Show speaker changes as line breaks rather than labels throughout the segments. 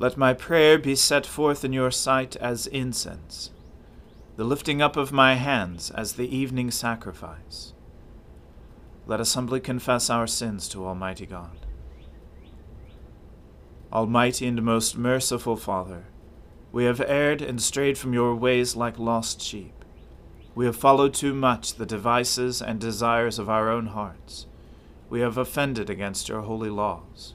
Let my prayer be set forth in your sight as incense, the lifting up of my hands as the evening sacrifice. Let us humbly confess our sins to Almighty God. Almighty and most merciful Father, we have erred and strayed from your ways like lost sheep. We have followed too much the devices and desires of our own hearts. We have offended against your holy laws.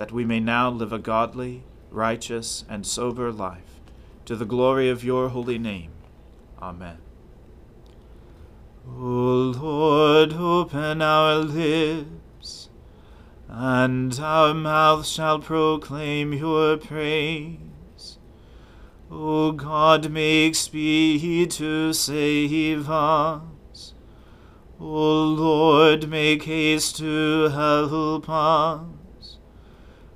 that we may now live a godly, righteous, and sober life, to the glory of your holy name. Amen. O Lord, open our lips, and our mouth shall proclaim your praise. O God, make speed to save us. O Lord, make haste to help us.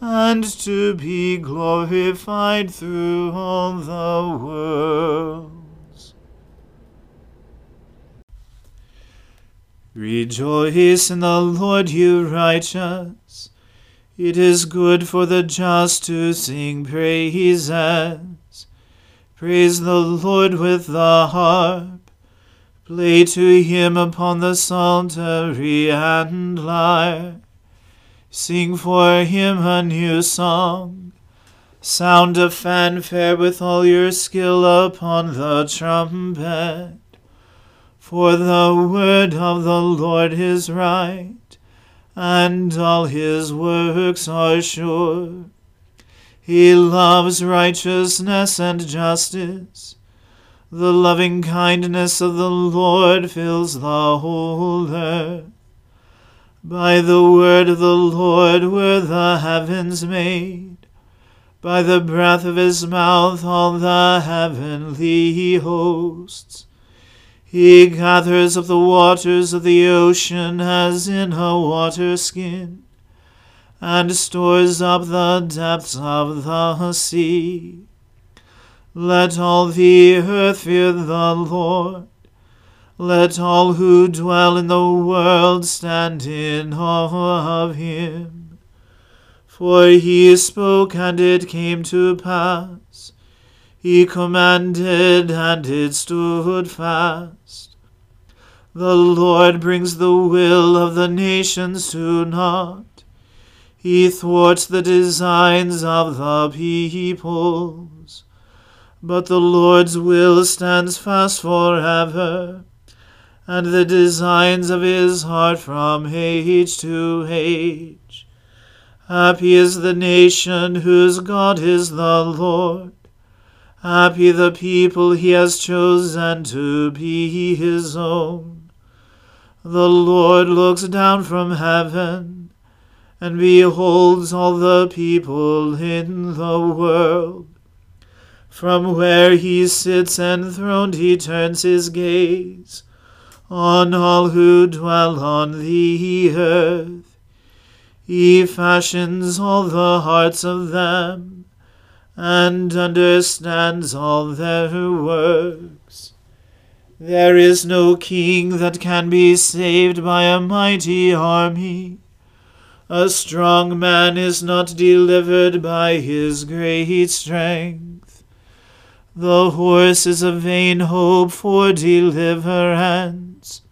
and to be glorified through all the worlds. Rejoice in the Lord, you righteous. It is good for the just to sing praises. Praise the Lord with the harp. Play to him upon the psaltery and lyre. Sing for him a new song. Sound a fanfare with all your skill upon the trumpet. For the word of the Lord is right and all his works are sure. He loves righteousness and justice. The loving kindness of the Lord fills the whole earth. By the word of the Lord were the heavens made, by the breath of his mouth all the heavenly hosts. He gathers up the waters of the ocean as in a water skin, and stores up the depths of the sea. Let all the earth fear the Lord. Let all who dwell in the world stand in awe of him. For he spoke, and it came to pass. He commanded, and it stood fast. The Lord brings the will of the nations to naught. He thwarts the designs of the peoples. But the Lord's will stands fast forever, and the designs of his heart from age to age. Happy is the nation whose God is the Lord Happy the people he has chosen to be his own. The Lord looks down from heaven and beholds all the people in the world. From where he sits enthroned, he turns his gaze on all who dwell on the earth. He fashions all the hearts of them and understands all their works. There is no king that can be saved by a mighty army. A strong man is not delivered by his great strength. The horse is a vain hope for deliverance,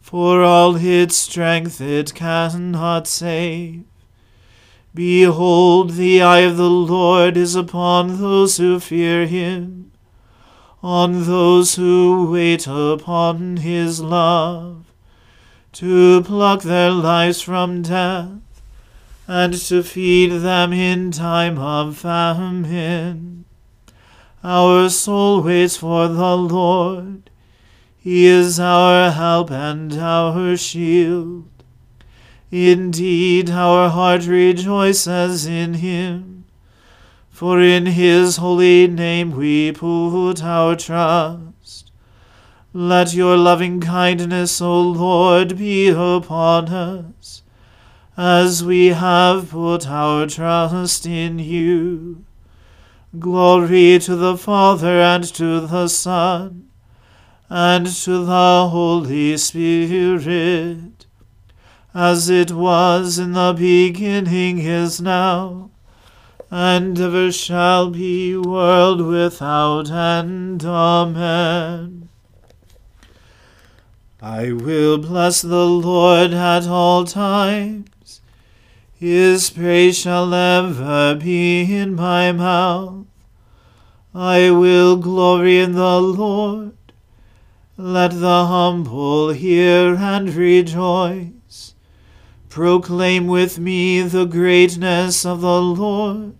for all its strength it cannot save. Behold, the eye of the Lord is upon those who fear him, on those who wait upon his love, to pluck their lives from death, and to feed them in time of famine. Our soul waits for the Lord. He is our help and our shield. Indeed, our heart rejoices in him, for in his holy name we put our trust. Let your loving kindness, O Lord, be upon us, as we have put our trust in you. Glory to the Father and to the Son and to the Holy Spirit as it was in the beginning is now, and ever shall be, world without end. Amen. I will bless the Lord at all times. His praise shall ever be in my mouth. I will glory in the Lord. Let the humble hear and rejoice. Proclaim with me the greatness of the Lord.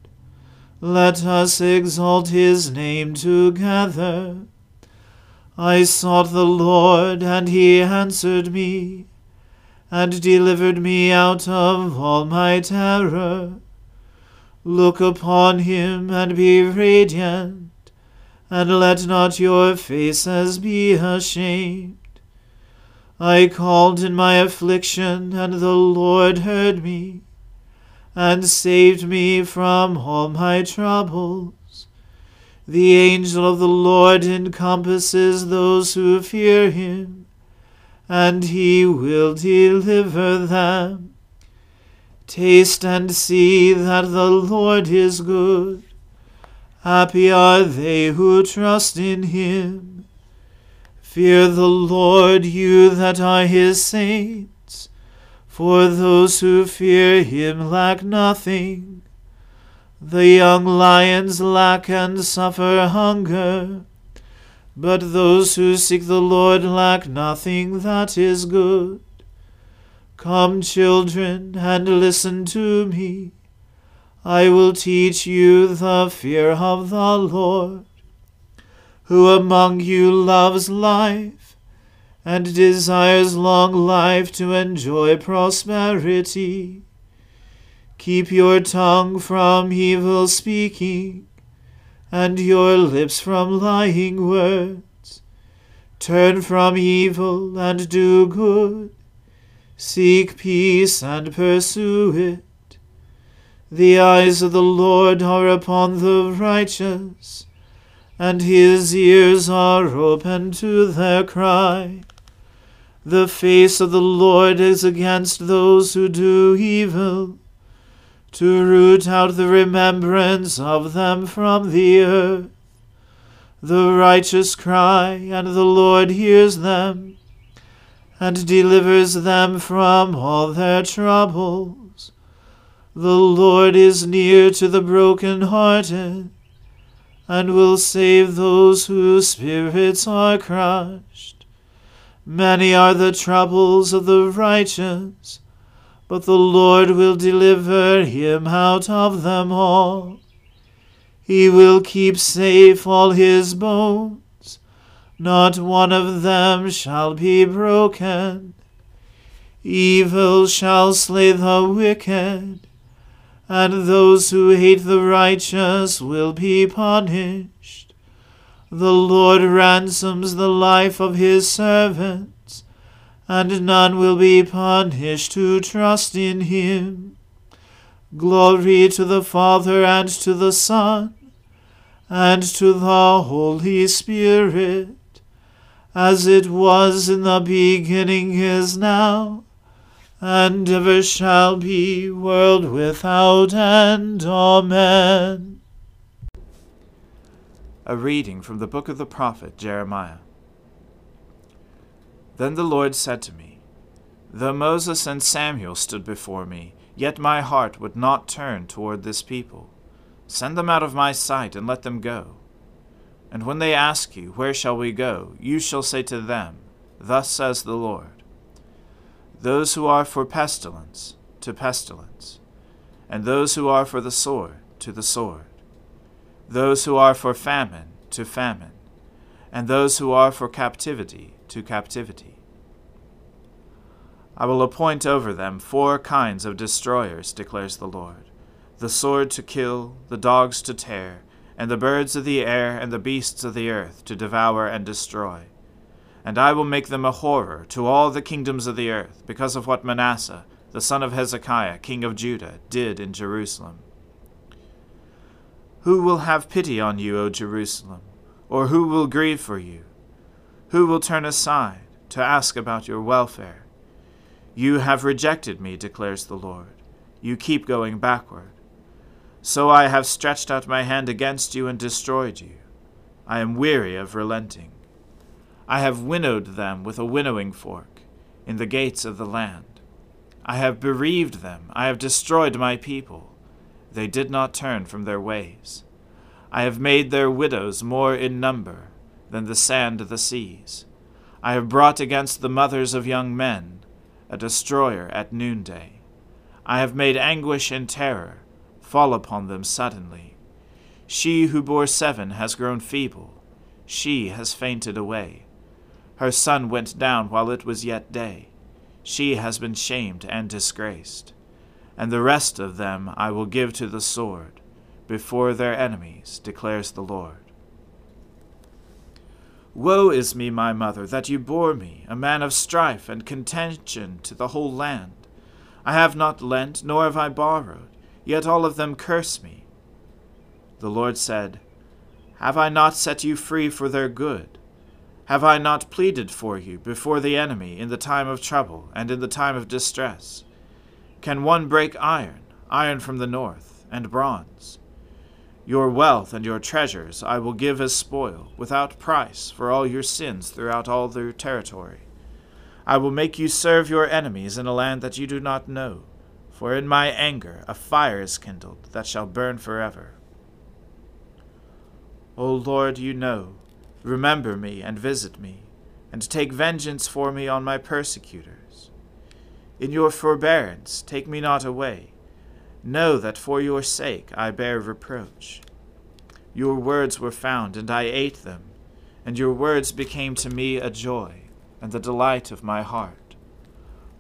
Let us exalt his name together. I sought the Lord, and he answered me, and delivered me out of all my terror. Look upon him and be radiant, and let not your faces be ashamed. I called in my affliction, and the Lord heard me, and saved me from all my troubles. The angel of the Lord encompasses those who fear him, and he will deliver them. Taste and see that the Lord is good. Happy are they who trust in him. Fear the Lord, you that are his saints, for those who fear him lack nothing. The young lions lack and suffer hunger, but those who seek the Lord lack nothing that is good. Come, children, and listen to me. I will teach you the fear of the Lord. Who among you loves life, and desires long life to enjoy prosperity? Keep your tongue from evil speaking, and your lips from lying words. Turn from evil and do good. Seek peace and pursue it. The eyes of the Lord are upon the righteous and his ears are open to their cry. The face of the Lord is against those who do evil, to root out the remembrance of them from the earth. The righteous cry, and the Lord hears them, and delivers them from all their troubles. The Lord is near to the broken-hearted, and will save those whose spirits are crushed. Many are the troubles of the righteous, but the Lord will deliver him out of them all. He will keep safe all his bones, not one of them shall be broken. Evil shall slay the wicked, and those who hate the righteous will be punished. The Lord ransoms the life of his servants, and none will be punished who trust in him. Glory to the Father and to the Son and to the Holy Spirit, as it was in the beginning is now and ever shall be, world without end. Amen.
A reading from the book of the prophet Jeremiah. Then the Lord said to me, Though Moses and Samuel stood before me, yet my heart would not turn toward this people. Send them out of my sight, and let them go. And when they ask you, Where shall we go? you shall say to them, Thus says the Lord those who are for pestilence, to pestilence, and those who are for the sword, to the sword, those who are for famine, to famine, and those who are for captivity, to captivity. I will appoint over them four kinds of destroyers, declares the Lord the sword to kill, the dogs to tear, and the birds of the air and the beasts of the earth to devour and destroy and I will make them a horror to all the kingdoms of the earth, because of what Manasseh, the son of Hezekiah, king of Judah, did in Jerusalem. Who will have pity on you, O Jerusalem? Or who will grieve for you? Who will turn aside to ask about your welfare? You have rejected me, declares the Lord. You keep going backward. So I have stretched out my hand against you and destroyed you. I am weary of relenting. I have winnowed them with a winnowing fork in the gates of the land. I have bereaved them, I have destroyed my people. They did not turn from their ways. I have made their widows more in number than the sand of the seas. I have brought against the mothers of young men a destroyer at noonday. I have made anguish and terror fall upon them suddenly. She who bore seven has grown feeble, she has fainted away. Her sun went down while it was yet day. She has been shamed and disgraced. And the rest of them I will give to the sword, before their enemies, declares the Lord. Woe is me, my mother, that you bore me, a man of strife and contention to the whole land. I have not lent, nor have I borrowed, yet all of them curse me. The Lord said, Have I not set you free for their good? Have I not pleaded for you before the enemy in the time of trouble and in the time of distress? Can one break iron, iron from the north, and bronze? Your wealth and your treasures I will give as spoil, without price, for all your sins throughout all their territory. I will make you serve your enemies in a land that you do not know, for in my anger a fire is kindled that shall burn forever. O Lord, you know Remember me and visit me, and take vengeance for me on my persecutors. In your forbearance take me not away. Know that for your sake I bear reproach. Your words were found, and I ate them, and your words became to me a joy and the delight of my heart.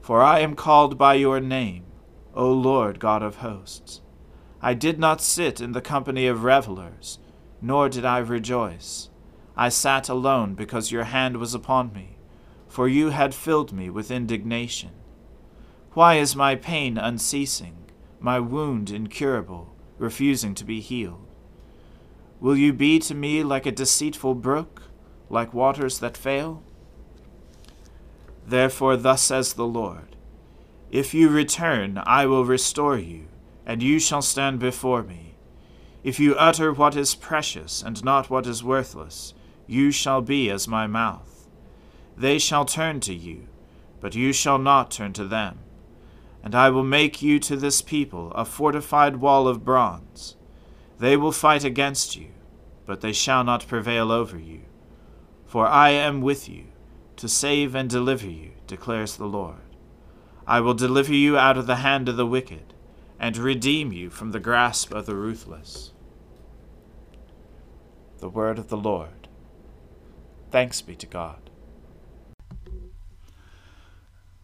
For I am called by your name, O Lord God of hosts. I did not sit in the company of revelers, nor did I rejoice I sat alone because your hand was upon me, for you had filled me with indignation. Why is my pain unceasing, my wound incurable, refusing to be healed? Will you be to me like a deceitful brook, like waters that fail? Therefore, thus says the Lord If you return, I will restore you, and you shall stand before me. If you utter what is precious and not what is worthless, you shall be as my mouth. They shall turn to you, but you shall not turn to them. And I will make you to this people a fortified wall of bronze. They will fight against you, but they shall not prevail over you. For I am with you, to save and deliver you, declares the Lord. I will deliver you out of the hand of the wicked, and redeem you from the grasp of the ruthless. The word of the Lord. Thanks be to God.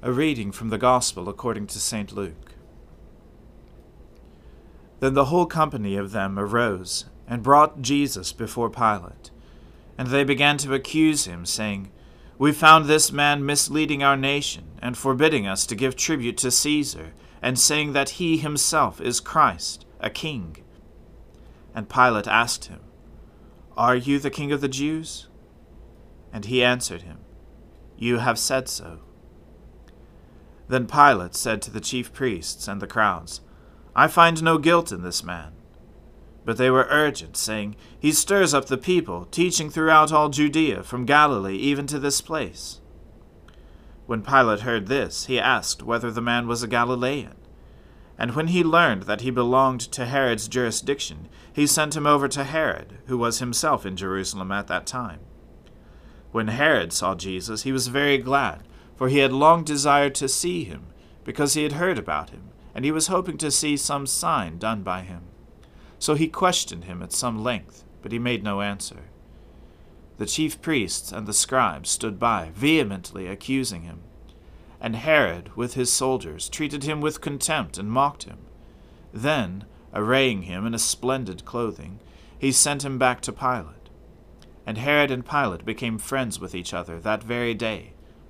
A reading from the Gospel according to St. Luke. Then the whole company of them arose and brought Jesus before Pilate. And they began to accuse him, saying, We found this man misleading our nation, and forbidding us to give tribute to Caesar, and saying that he himself is Christ, a king. And Pilate asked him, Are you the king of the Jews? And he answered him, You have said so. Then Pilate said to the chief priests and the crowds, I find no guilt in this man. But they were urgent, saying, He stirs up the people, teaching throughout all Judea, from Galilee even to this place. When Pilate heard this, he asked whether the man was a Galilean. And when he learned that he belonged to Herod's jurisdiction, he sent him over to Herod, who was himself in Jerusalem at that time. When Herod saw Jesus, he was very glad, for he had long desired to see him, because he had heard about him, and he was hoping to see some sign done by him. So he questioned him at some length, but he made no answer. The chief priests and the scribes stood by, vehemently accusing him. And Herod, with his soldiers, treated him with contempt and mocked him. Then, arraying him in a splendid clothing, he sent him back to Pilate. And Herod and Pilate became friends with each other that very day,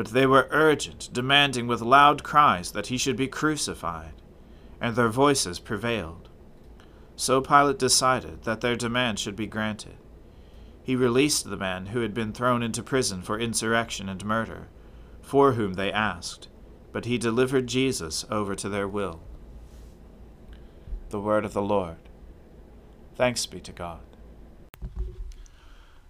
But they were urgent, demanding with loud cries that he should be crucified, and their voices prevailed. So Pilate decided that their demand should be granted. He released the man who had been thrown into prison for insurrection and murder, for whom they asked, but he delivered Jesus over to their will. The word of the Lord. Thanks be to God.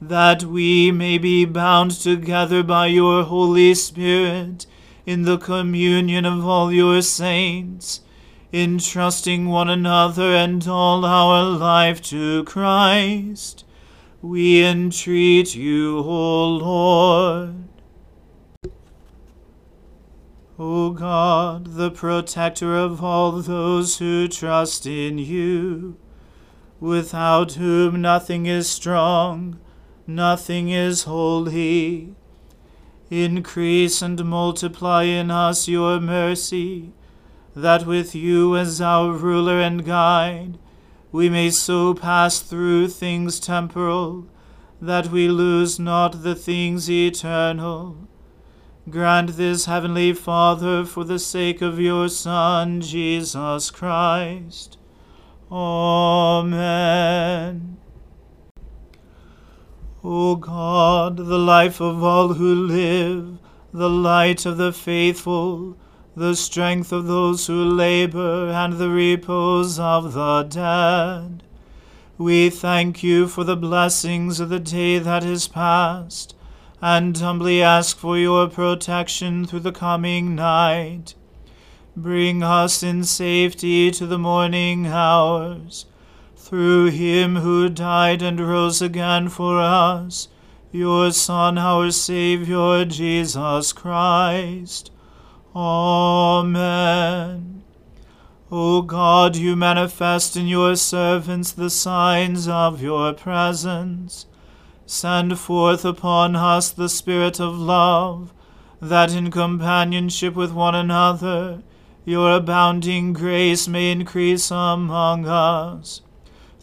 that we may be bound together by your Holy Spirit in the communion of all your saints, entrusting one another and all our life to Christ. We entreat you, O Lord. O God, the protector of all those who trust in you, without whom nothing is strong, nothing is holy. Increase and multiply in us your mercy, that with you as our ruler and guide, we may so pass through things temporal, that we lose not the things eternal. Grant this, Heavenly Father, for the sake of your Son, Jesus Christ. Amen. O God, the life of all who live, the light of the faithful, the strength of those who labor, and the repose of the dead. We thank you for the blessings of the day that is past, and humbly ask for your protection through the coming night. Bring us in safety to the morning hours through him who died and rose again for us, your Son, our Saviour, Jesus Christ. Amen. O God, you manifest in your servants the signs of your presence. Send forth upon us the Spirit of love, that in companionship with one another your abounding grace may increase among us